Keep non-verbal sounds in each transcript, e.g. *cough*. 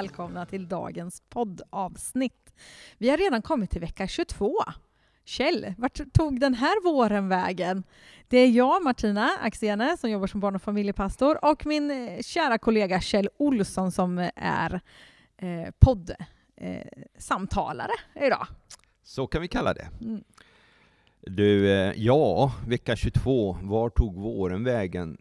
välkomna till dagens poddavsnitt. Vi har redan kommit till vecka 22. Kjell, vart tog den här våren vägen? Det är jag, Martina Axene, som jobbar som barn och familjepastor och min eh, kära kollega Kjell Olsson som är eh, poddsamtalare eh, idag. Så kan vi kalla det. Mm. Du, eh, ja, vecka 22, var tog våren vägen?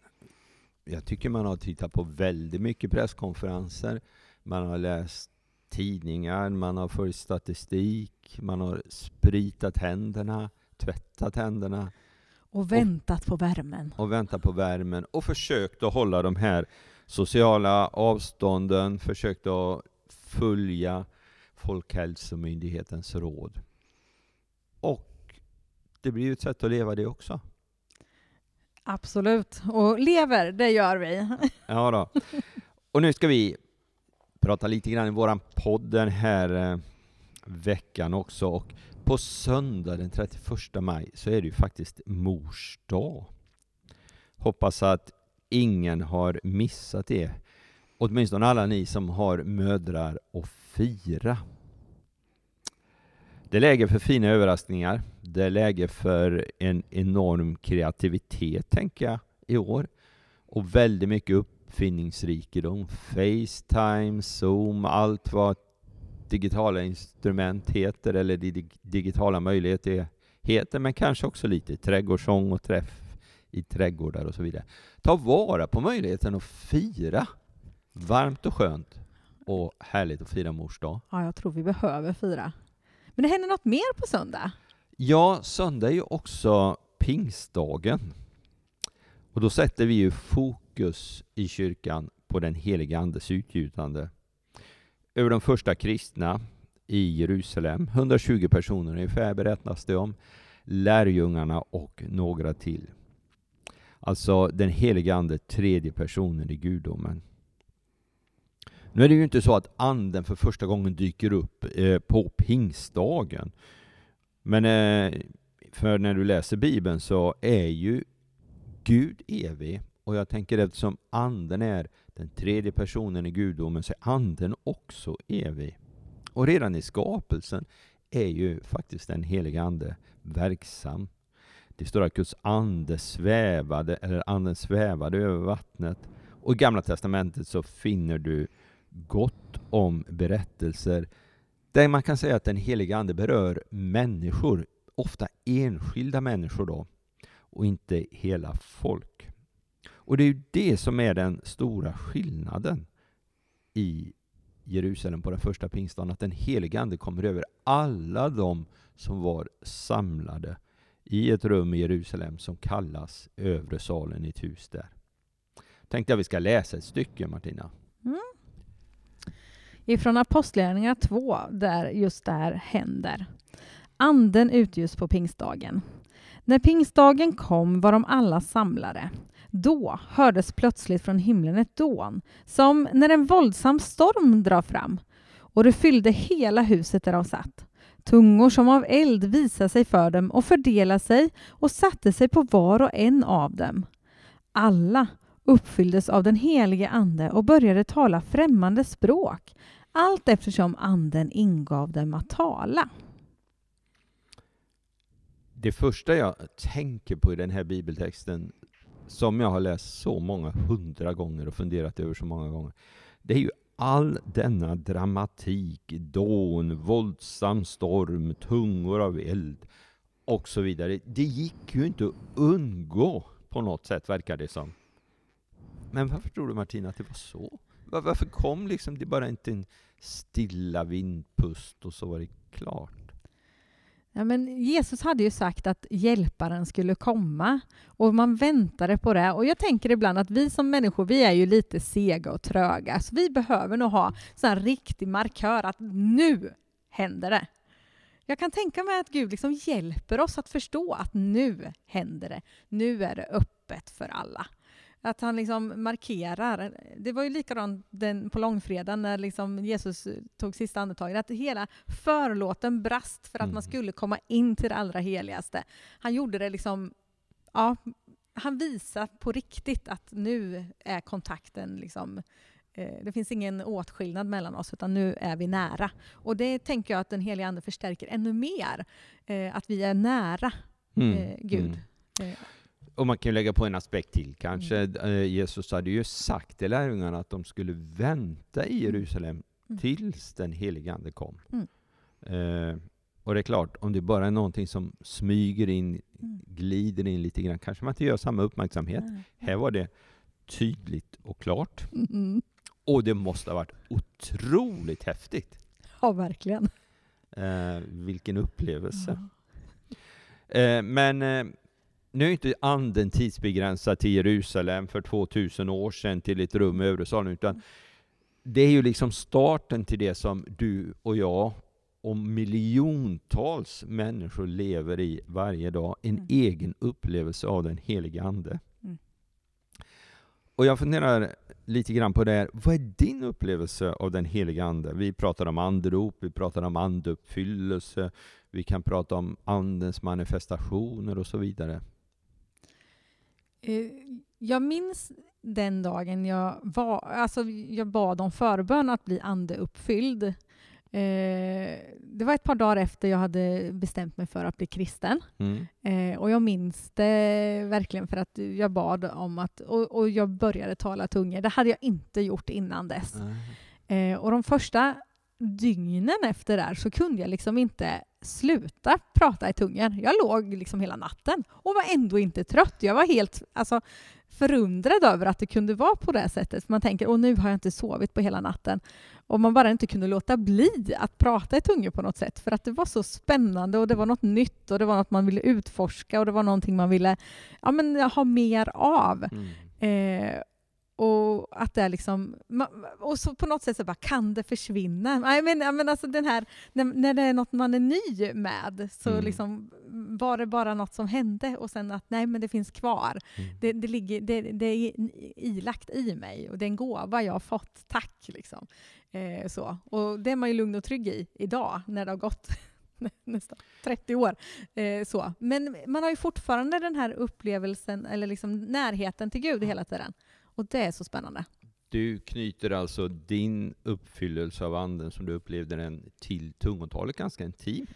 Jag tycker man har tittat på väldigt mycket presskonferenser, man har läst tidningar, man har följt statistik, man har spritat händerna, tvättat händerna. Och väntat och, på värmen. Och väntat på värmen och försökt att hålla de här sociala avstånden, försökt att följa Folkhälsomyndighetens råd. Och det blir ju ett sätt att leva det också. Absolut, och lever, det gör vi. Ja då. *laughs* Och nu ska vi prata lite grann i våran podd den här eh, veckan också. Och på söndag den 31 maj så är det ju faktiskt mors dag. Hoppas att ingen har missat det. Åtminstone alla ni som har mödrar att fira. Det är läge för fina överraskningar. Det är läge för en enorm kreativitet, tänker jag, i år. Och väldigt mycket uppfinningsrikedom. Facetime, Zoom, allt vad digitala instrument heter, eller digitala möjligheter heter, men kanske också lite trädgårdssång och träff i trädgårdar och så vidare. Ta vara på möjligheten att fira. Varmt och skönt och härligt att fira mors dag. Ja, jag tror vi behöver fira. Men det händer något mer på söndag? Ja, söndag är ju också pingstdagen. Och då sätter vi ju fokus i kyrkan på den heliga Andes utgjutande över de första kristna i Jerusalem. 120 personer ungefär berättas det om. Lärjungarna och några till. Alltså den heliga Ande, tredje personen i gudomen. Nu är det ju inte så att anden för första gången dyker upp eh, på pingstdagen. Men eh, för när du läser Bibeln så är ju Gud evig. Och jag tänker eftersom anden är den tredje personen i gudomen så är anden också evig. Och redan i skapelsen är ju faktiskt den heliga ande verksam. Det står att Guds ande svävade, eller anden svävade över vattnet. Och i Gamla Testamentet så finner du gott om berättelser där man kan säga att den heliga Ande berör människor, ofta enskilda människor då, och inte hela folk. Och det är ju det som är den stora skillnaden i Jerusalem på den första pingstdagen, att den helige Ande kommer över alla de som var samlade i ett rum i Jerusalem som kallas övre salen i ett hus där. Tänkte jag vi ska läsa ett stycke, Martina. Mm ifrån Apostlagärningarna 2, där just det här händer. Anden utgjuts på pingstdagen. När pingstdagen kom var de alla samlade. Då hördes plötsligt från himlen ett dån, som när en våldsam storm drar fram, och det fyllde hela huset där de satt. Tungor som av eld visade sig för dem och fördelade sig och satte sig på var och en av dem. Alla uppfylldes av den helige Ande och började tala främmande språk, allt eftersom anden ingav dem att tala. Det första jag tänker på i den här bibeltexten, som jag har läst så många hundra gånger och funderat över så många gånger, det är ju all denna dramatik, dån, våldsam storm, tungor av eld och så vidare. Det gick ju inte att undgå på något sätt, verkar det som. Men varför tror du Martina att det var så? Varför kom liksom det bara inte en stilla vindpust och så var det klart? Ja, men Jesus hade ju sagt att hjälparen skulle komma och man väntade på det. Och jag tänker ibland att vi som människor, vi är ju lite sega och tröga, så vi behöver nog ha en riktig markör att nu händer det. Jag kan tänka mig att Gud liksom hjälper oss att förstå att nu händer det. Nu är det öppet för alla. Att han liksom markerar. Det var ju likadant den, på långfredagen när liksom Jesus tog sista andetaget. Att hela förlåten brast för att mm. man skulle komma in till det allra heligaste. Han gjorde det liksom... Ja, han visade på riktigt att nu är kontakten liksom eh, det finns ingen åtskillnad mellan oss, utan nu är vi nära. Och det tänker jag att den heliga Ande förstärker ännu mer. Eh, att vi är nära Mm, eh, Gud. mm. Eh, Och man kan ju lägga på en aspekt till kanske. Mm. Eh, Jesus hade ju sagt till lärjungarna att de skulle vänta i Jerusalem Mm. tills den helige Ande kom. Mm. Eh, och det är klart, om det bara är någonting som smyger in, Mm. glider in lite grann, kanske man inte gör samma uppmärksamhet. Här var det tydligt och klart. Mm. Och det måste ha varit otroligt häftigt. Ja, verkligen. Eh, vilken upplevelse. Eh, men eh, nu är inte anden tidsbegränsad till Jerusalem för 2000 år sedan till ett rum i övre salen, utan det är ju liksom starten till det som du och jag och miljontals människor lever i varje dag. En Mm. egen upplevelse av den helige Ande. Mm. Och jag funderar lite grann på det här. Vad är din upplevelse av den helige Ande? Vi pratar om andedop, vi pratar om andeuppfyllelse, vi kan prata om andens manifestationer och så vidare. Eh, Jag minns den dagen jag, var, alltså jag bad om förbön att bli andeuppfylld. Eh, det var ett par dagar efter jag hade bestämt mig för att bli kristen. Mm. Eh, och jag minns det verkligen för att jag bad om att, och, och jag började tala tungor. Det hade jag inte gjort innan dess. Eh, och de första dygnen efter där så kunde jag liksom inte sluta prata i tungor. Jag låg liksom hela natten och var ändå inte trött. Jag var helt alltså, förundrad över att det kunde vara på det sättet. Man tänker, och nu har jag inte sovit på hela natten. Och man bara inte kunde låta bli att prata i tungor på något sätt. För att det var så spännande och det var något nytt och det var något man ville utforska och det var någonting man ville ja, men, ha mer av. Mm. Eh, och att det är liksom, och så på något sätt så bara, kan det försvinna? Nej, men, ja, men alltså den här, när, när det är något man är ny med så Mm. liksom var det bara något som hände och sen att nej men det finns kvar. Mm. Det, det, ligger, det, det är ilagt i mig och det är en gåva jag har fått. Tack! Liksom. Eh, så. Och det är man ju lugn och trygg i idag när det har gått *laughs* nästan 30 år. Eh, så. Men man har ju fortfarande den här upplevelsen eller liksom närheten till Gud hela tiden. Och det är så spännande. Du knyter alltså din uppfyllelse av anden som du upplevde den till tungotalet ganska intimt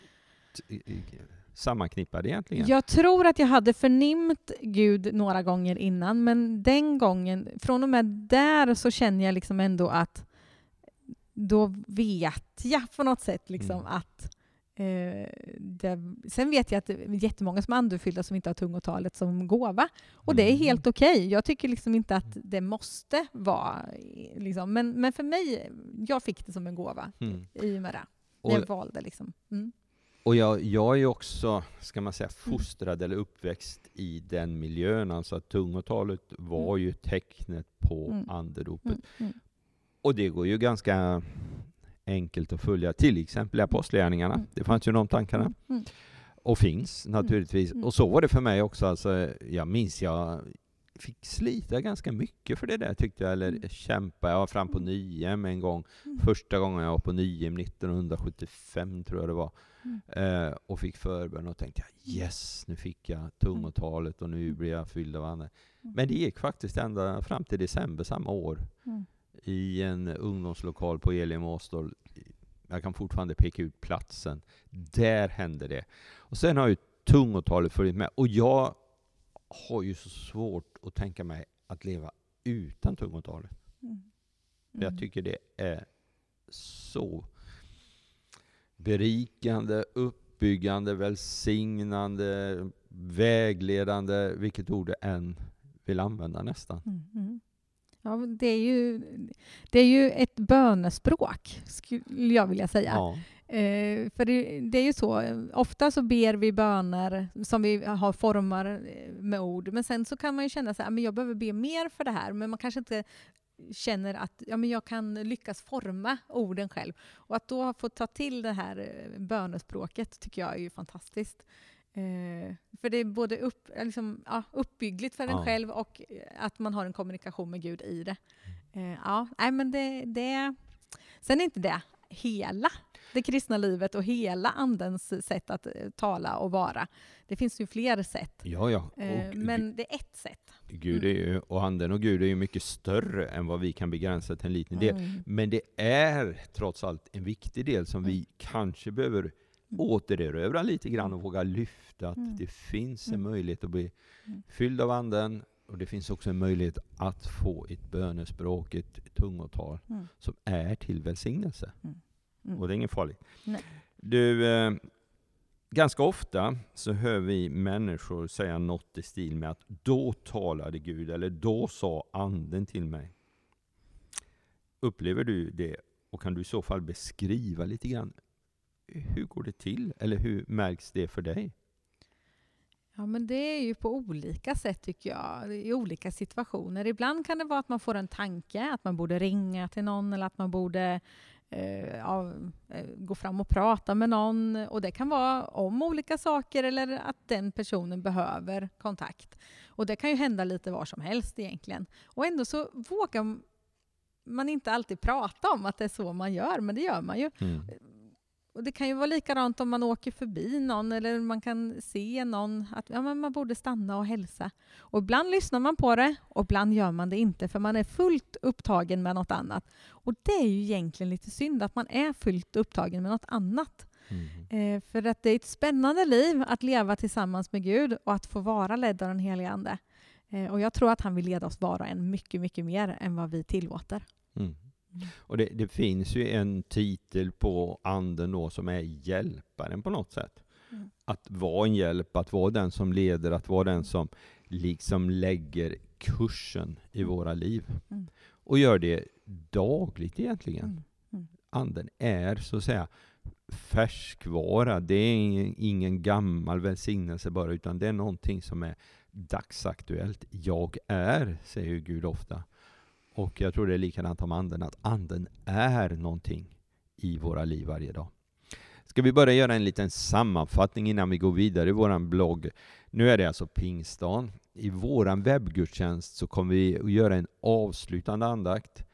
sammanknippad egentligen. Jag tror att jag hade förnimt Gud några gånger innan, men den gången, från och med där så känner jag liksom ändå att då vet jag på något sätt liksom Mm. att eh, det, sen vet jag att det är jättemånga som är andefyllda som inte har tungotalet som gåva. Och det är Mm. helt okej. Jag tycker liksom inte att det måste vara... Liksom. Men, men för mig, jag fick det som en gåva Mm. i och med det. Och, jag valde liksom. Mm. och jag, jag är ju också, ska man säga, fostrad eller uppväxt i den miljön. Alltså att tungotalet var ju tecknet på Mm. andedopet. Mm. Mm. Och det går ju ganska enkelt att följa, till exempel i Apostlagärningarna. Mm. Det fanns ju de tankarna. Mm. Mm. Och finns naturligtvis. Mm. Och så var det för mig också. Alltså, jag minns jag fick slita ganska mycket för det där tyckte jag, eller Mm. kämpa. Jag var fram på Nyhem en gång. Mm. Första gången jag var på Nyhem 1975 tror jag det var. Mm. Eh, och fick förbön och tänkte jag yes, nu fick jag tungotalet och nu blir jag fylld av anden. Mm. Men det gick faktiskt ända fram till december samma år Mm. I en ungdomslokal på Elim Åstol. Jag kan fortfarande peka ut platsen. Där hände det. Och sen har ju tungotalet följt med. Och jag har ju så svårt att tänka mig att leva utan tungotalet. Mm. Jag Mm. tycker det är så berikande, uppbyggande, välsignande, vägledande, vilket ord det än vill använda nästan. Mm, mm. Ja, det, är ju, det är ju ett bönespråk, skulle jag vilja säga. Ja. Eh, för det, det är ju så, ofta så ber vi böner som vi har formar eh, med ord, men sen så kan man ju känna här, men jag behöver be mer för det här, men man kanske inte känner att ja, men jag kan lyckas forma orden själv. Och att då få ta till det här eh, bönespråket tycker jag är ju fantastiskt. Eh, för det är både upp, eh, liksom, ja, uppbyggligt för en Ja. själv och eh, att man har en kommunikation med Gud i det. Eh, ja, nej, men det, det... Sen är inte det hela det kristna livet och hela andens sätt att eh, tala och vara. Det finns ju fler sätt. Ja, ja. Eh, men det är ett sätt. Gud är ju, och anden och Gud är ju mycket större än vad vi kan begränsa till en liten del. Mm. Men det är trots allt en viktig del som vi kanske behöver återerövra lite grann och våga lyfta att Mm. det finns en Mm. möjlighet att bli Mm. fylld av anden och det finns också en möjlighet att få ett bönespråk, ett tungotal Mm. som är till välsignelse. Mm. Och det är inget farligt. Nej. Du, eh, ganska ofta så hör vi människor säga något i stil med att då talade Gud eller då sa anden till mig. Upplever du det och kan du i så fall beskriva lite grann hur går det till eller hur märks det för dig? Ja, men det är ju på olika sätt tycker jag, i olika situationer. Ibland kan det vara att man får en tanke, att man borde ringa till någon eller att man borde eh, ja, eh, gå fram och prata med någon. Och det kan vara om olika saker eller att den personen behöver kontakt. Och det kan ju hända lite var som helst egentligen. Och ändå så vågar man inte alltid prata om att det är så man gör, men det gör man ju. Och det kan ju vara likadant om man åker förbi någon eller man kan se någon att ja, men man borde stanna och hälsa. Och ibland lyssnar man på det och ibland gör man det inte för man är fullt upptagen med något annat. Och det är ju egentligen lite synd att man är fullt upptagen med något annat. Mm. Eh, för att det är ett spännande liv att leva tillsammans med Gud och att få vara ledd av den helige Ande. Eh, och jag tror att han vill leda oss var och en mycket, mycket mer än vad vi tillåter. Mm. Och det, det finns ju en titel på anden då som är hjälparen på något sätt. Mm. Att vara en hjälp, att vara den som leder, att vara den som liksom lägger kursen i Mm. våra liv. Mm. Och gör det dagligt egentligen. Mm. Mm. Anden är så att säga färskvara. Det är ingen, ingen gammal välsignelse bara, utan det är någonting som är dagsaktuellt. Jag är, säger Gud ofta. Och jag tror det är likadant om anden, att anden är någonting i våra liv varje dag. Ska vi börja göra en liten sammanfattning innan vi går vidare i vår blogg. Nu är det alltså pingstdagen. I vår webbgudstjänst så kommer vi att göra en avslutande andakt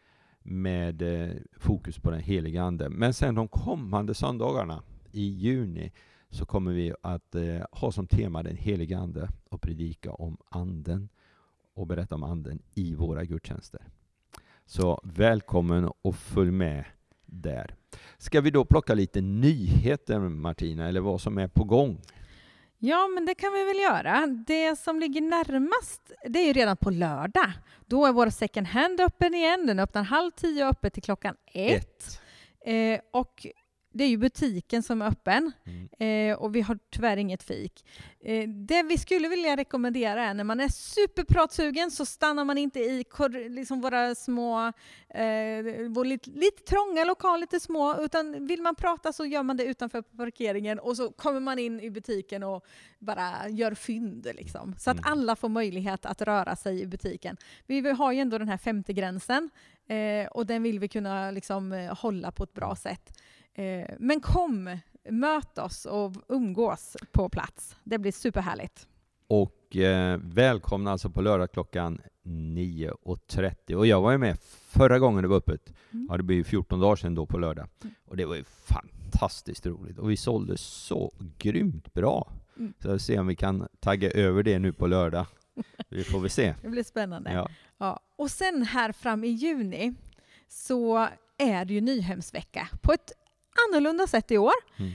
med eh, fokus på den heliga Ande. Men sen de kommande söndagarna i juni så kommer vi att eh, ha som tema den heliga Ande och predika om Anden och berätta om Anden i våra gudstjänster. Så välkommen och följ med där. Ska vi då plocka lite nyheter Martina, eller vad som är på gång? Ja, men det kan vi väl göra. Det som ligger närmast, det är ju redan på lördag. Då är vår second hand öppen igen. Den öppnar halv tio och öppet till klockan ett. Eh, och det är ju butiken som är öppen Mm. eh, och vi har tyvärr inget fik. Eh, det vi skulle vilja rekommendera är när man är superpratsugen så stannar man inte i liksom våra små, eh, vår lite, lite trånga lokal, lite små, utan vill man prata så gör man det utanför parkeringen och så kommer man in i butiken och bara gör fynd. Liksom. Så att Mm. alla får möjlighet att röra sig i butiken. Vi har ju ändå den här 50-gränsen eh, och den vill vi kunna liksom, eh, hålla på ett bra sätt. Eh, men kom, möt oss och umgås på plats. Det blir superhärligt. Och eh, välkomna alltså på lördag klockan 9.30. Och jag var ju med förra gången det var öppet. Mm. Ja, det blir ju 14 dagar sedan då på lördag. Mm. Och det var ju fantastiskt roligt. Och vi sålde så grymt bra. Mm. Så jag ser om vi kan tagga över det nu på lördag. *laughs* Vi får väl se. Det blir spännande. Ja. Ja. Och sen här fram i juni så är det ju Nyhemsvecka på ett annorlunda sätt i år. Mm.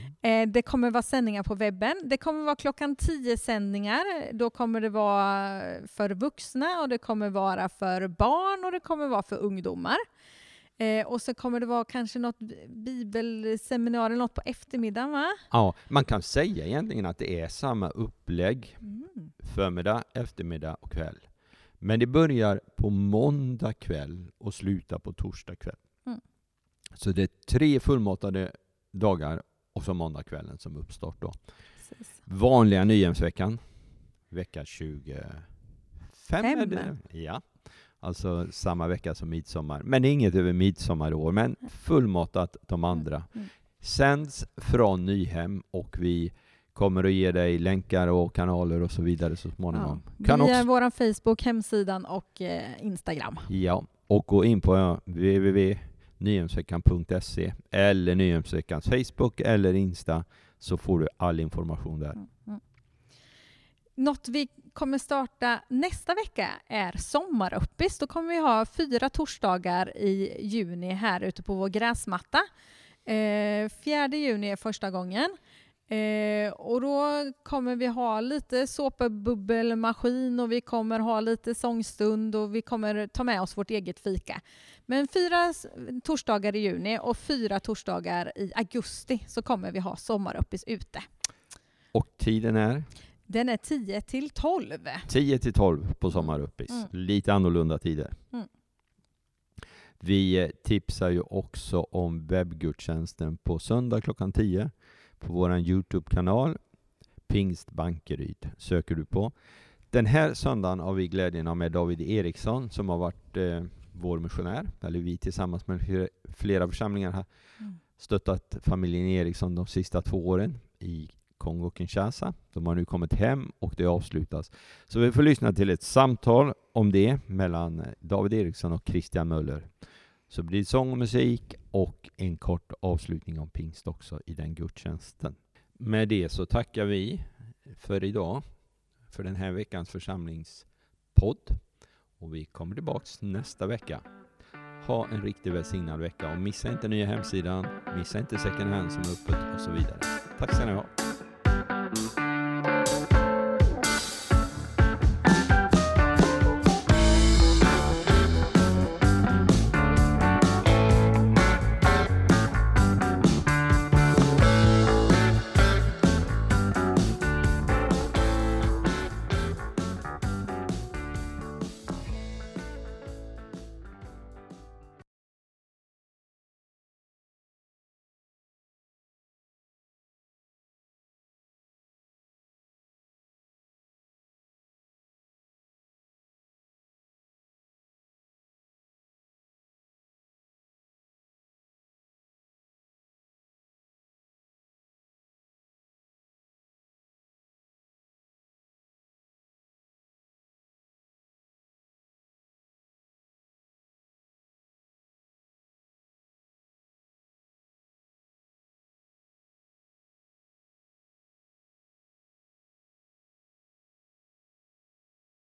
Eh, Det kommer vara sändningar på webben. Det kommer vara klockan 10 sändningar. Då kommer det vara för vuxna och det kommer vara för barn och det kommer vara för ungdomar. Eh, och så kommer det vara kanske något bibelseminarium, något på eftermiddagen va? ja, man kan säga egentligen att det är samma upplägg Mm. förmiddag, eftermiddag och kväll. Men det börjar på måndag kväll och slutar på torsdag kväll. Mm. Så det är tre fullmatade dagar och så måndagskvällen som uppstart då. Precis. Vanliga Nyhemsveckan, vecka 25 Fem. är det? Ja. Alltså samma vecka som midsommar. Men det är inget över midsommar i år, men fullmatat de andra. Mm. Sänds från Nyhem och vi kommer att ge dig länkar och kanaler och så vidare så småningom. Ja. Kan Via också, vår Facebook, hemsidan och eh, Instagram. ja, och gå in på nyhemsveckan.se eller Nyhemsveckans Facebook eller Insta så får du all information där. Mm, mm. Något vi kommer starta nästa vecka är sommaruppis. Då kommer vi ha fyra torsdagar i juni här ute på vår gräsmatta. Eh, fjärde juni är första gången. Eh, och då kommer vi ha lite såpebubbelmaskin och vi kommer ha lite sångstund och vi kommer ta med oss vårt eget fika. Men fyra torsdagar i juni och fyra torsdagar i augusti så kommer vi ha sommaruppis ute. Och tiden är? Den är 10 till 12. 10 till 12 på sommaruppis. Mm. Lite annorlunda tider. Mm. Vi tipsar ju också om webbgudstjänsten på söndag klockan 10 på vår Youtube-kanal. Pingst Bankeryd söker du på. Den här söndagen har vi glädjen av med David Eriksson som har varit eh, vår missionär, eller vi tillsammans med flera församlingar har mm. stöttat familjen Eriksson de sista två åren i Kongo-Kinshasa. De har nu kommit hem och det avslutas. Så vi får lyssna till ett samtal om det mellan David Eriksson och Christian Möller. Så blir det sång och musik och en kort avslutning om pingst också i den gudstjänsten. Med det så tackar vi för idag, för den här veckans församlingspodd. Och vi kommer tillbaks nästa vecka. Ha en riktigt välsignad vecka och missa inte nya hemsidan, missa inte second hand som är öppet och så vidare. Tack ska ni ha.